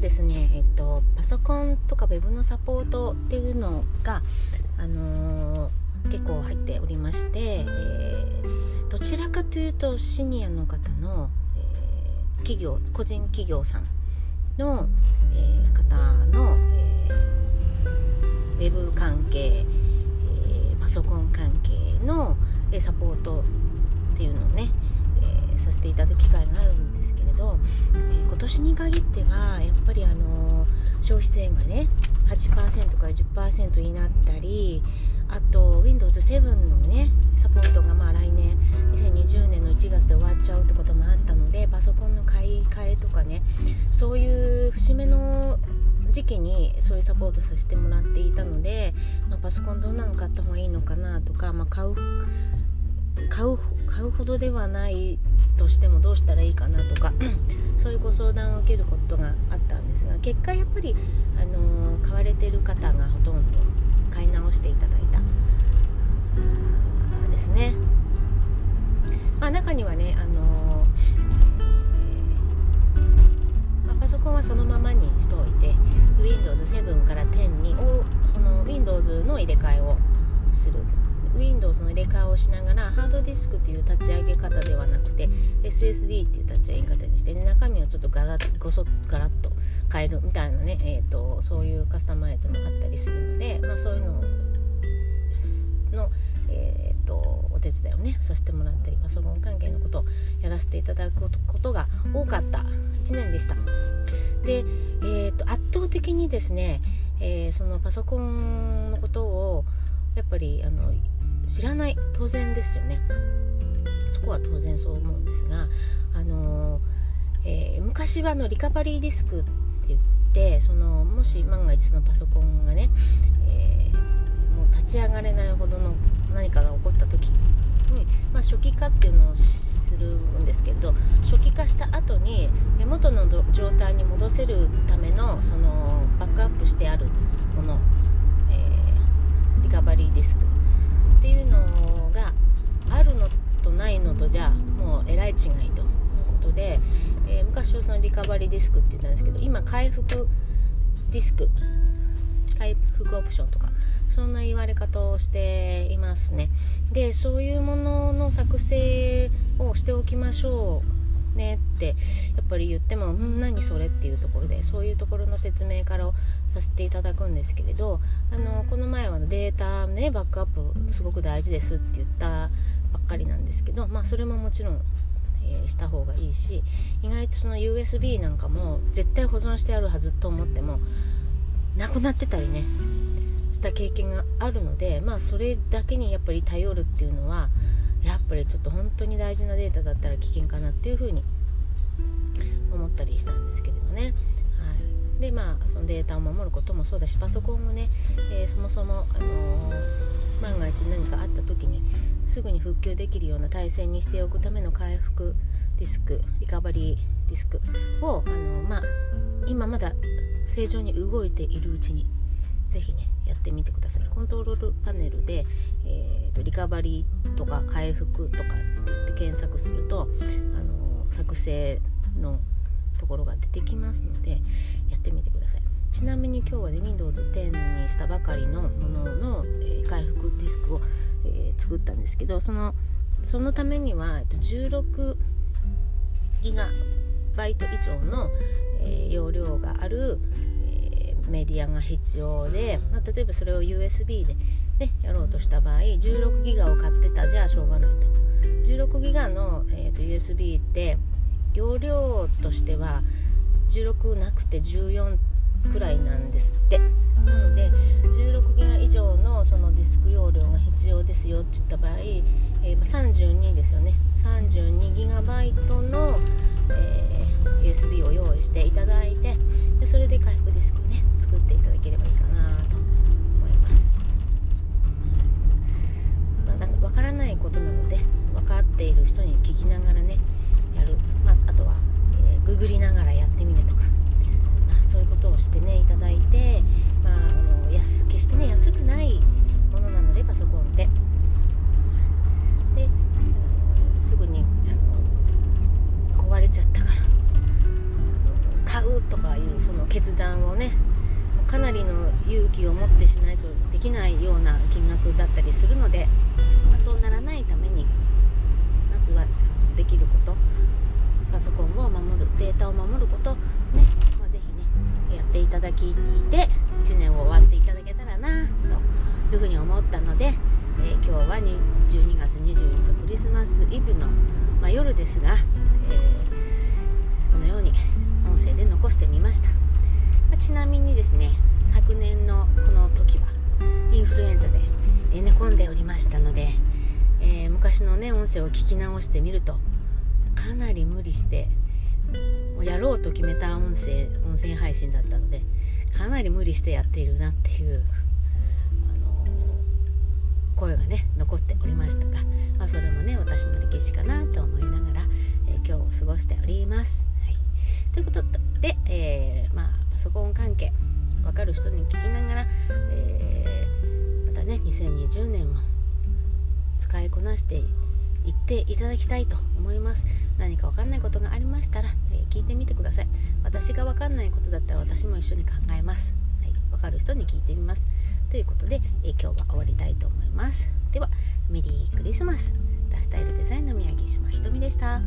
ですね、えっと、パソコンとか web のサポートっていうのが、あのー、結構入っておりまして、えー、どちらかというとシニアの方の、えー、企業個人企業さんの、え方の、え web 関係、えパソコン関係のえサポートっていうのをね、えさせていただく機会があるんですけれど、年に限ってはやっぱりあの消費税がね8%から10%になったりあと Windows7 のねサポートがまあ来年2020年の1月で終わっちゃうってこともあったのでパソコンの買い替えとかねそういう節目の時期にそういうサポートさせてもらっていたので、まあ、パソコンどんなの買った方がいいのかなとか、まあ、買う買う買うほどではないとしてもどうしたらいいかなとか そういうご相談を受けることがあったんですが結果やっぱり、あの、買われてる方がほとんど買い直していただいたですね。まあ、中にはね、あの、まあ、パソコンはそのままにしておいて Windows7 から10にその Windows の入れ替えをする Windows の入れ替えをしながらハードディスクという立ち上げ方ではなくて SSD っていう立ち上げ方にして、ね、中身をちょっとガラごそガラッと変えるみたいなね、えーと、そういうカスタマイズもあったりするので、まあ、そういうのの、えーと、お手伝いをねさせてもらったりパソコン関係のことをやらせていただくことが多かった1年でした。で、えーと圧倒的にですね、えー、そのパソコンのことをやっぱりあの知らない当然ですよね。そこは当然そう思うんですがあの、えー、昔はのリカバリーディスクって言ってそのもし万が一そのパソコンがね、えー、もう立ち上がれないほどの何かが起こった時に、まあ、初期化っていうのをするんですけど初期化した後に元の状態に戻せるためのそのバックアップしてあるもの、えー、リカバリーディスクっていうのがあるのとないのとじゃもうえらい違いということで、えー、昔はそのリカバリーディスクって言ったんですけど今回復ディスク回復オプションとかそんな言われ方をしていますね。でそういうものの作成をしておきましょうねってやっぱり言っても「ん何それ?」っていうところでそういうところの説明からをさせていただくんですけれどあのこの前はデータねバックアップすごく大事ですって言ったばっかりなんですけどまあそれももちろん、した方がいいし意外とその USB なんかも絶対保存してあるはずと思ってもなくなってたりねした経験があるのでまあそれだけにやっぱり頼るっていうのはやっぱりちょっと本当に大事なデータだったら危険かなっていうふうに思ったりしたんですけれどね。はい、でまあそのデータを守ることもそうだしパソコンをね、えー、そもそも、あのー、万が一何かあった時にすぐに復旧できるような体制にしておくための回復ディスクリカバリーディスクを、あのー、まあ、今まだ正常に動いているうちにぜひねやってみてください。コントロールパネルで、えーと、リカバリーとか回復とかって検索すると、あの作成のところが出てきますのでやってみてください。ちなみに今日はね Windows 10にしたばかりのものの、えー、回復ディスクを、えー、作ったんですけどそのそのためには、えっと、16ギガバイト以上の、えー、容量がある、メディアが必要で、まあ、例えばそれを USB で、ね、やろうとした場合16ギガを買ってたじゃあしょうがないと。16ギガの、えーと、USB って容量としては16なくて14くらいなんですって。なので16ギガ以上のそのディスク容量が必要ですよって言った場合、えー、32ですよね。32ギガバイトの、USB を用意していただいてでそれで回復ディスクをね作っていただければいいかなと思います、まあ、なんか分からないことなので分かっている人に聞きながらねやる、まあ、あとは、えー、ググりながらやってみるとか、まあ、そういうことをしてねいただいて、まあ、あの安決してね安くないものなのでパソコンでできないような金額だったりするので、まあ、そうならないためにまずはできることパソコンを守るデータを守ることね、まあ、ぜひねやっていただきて1年を終わっていただけたらなというふうに思ったので、えー、今日は12月24日クリスマスイブの、まあ、夜ですが、えー、このように音声で残してみました、まあ、ちなみにですね昨年のこの時はインフルエンザで寝込んでおりましたので、えー、昔のね音声を聞き直してみるとかなり無理してもうやろうと決めた音声音声配信だったのでかなり無理してやっているなっていう、あのー、声がね残っておりましたが、まあ、それもね私の歴史かなと思いながら、えー、今日を過ごしております。はい、ということで、え、まあ、パソコン関係分かる人に聞きながら、えまたね2020年も使いこなして言っていただきたいと思います。何か分かんないことがありましたら、えー、聞いてみてください。私が分かんないことだったら私も一緒に考えます、はい、分かる人に聞いてみます。ということで、えー、今日は終わりたいと思います。ではメリークリスマス。ラスタイルデザインの宮城島ひとみでした。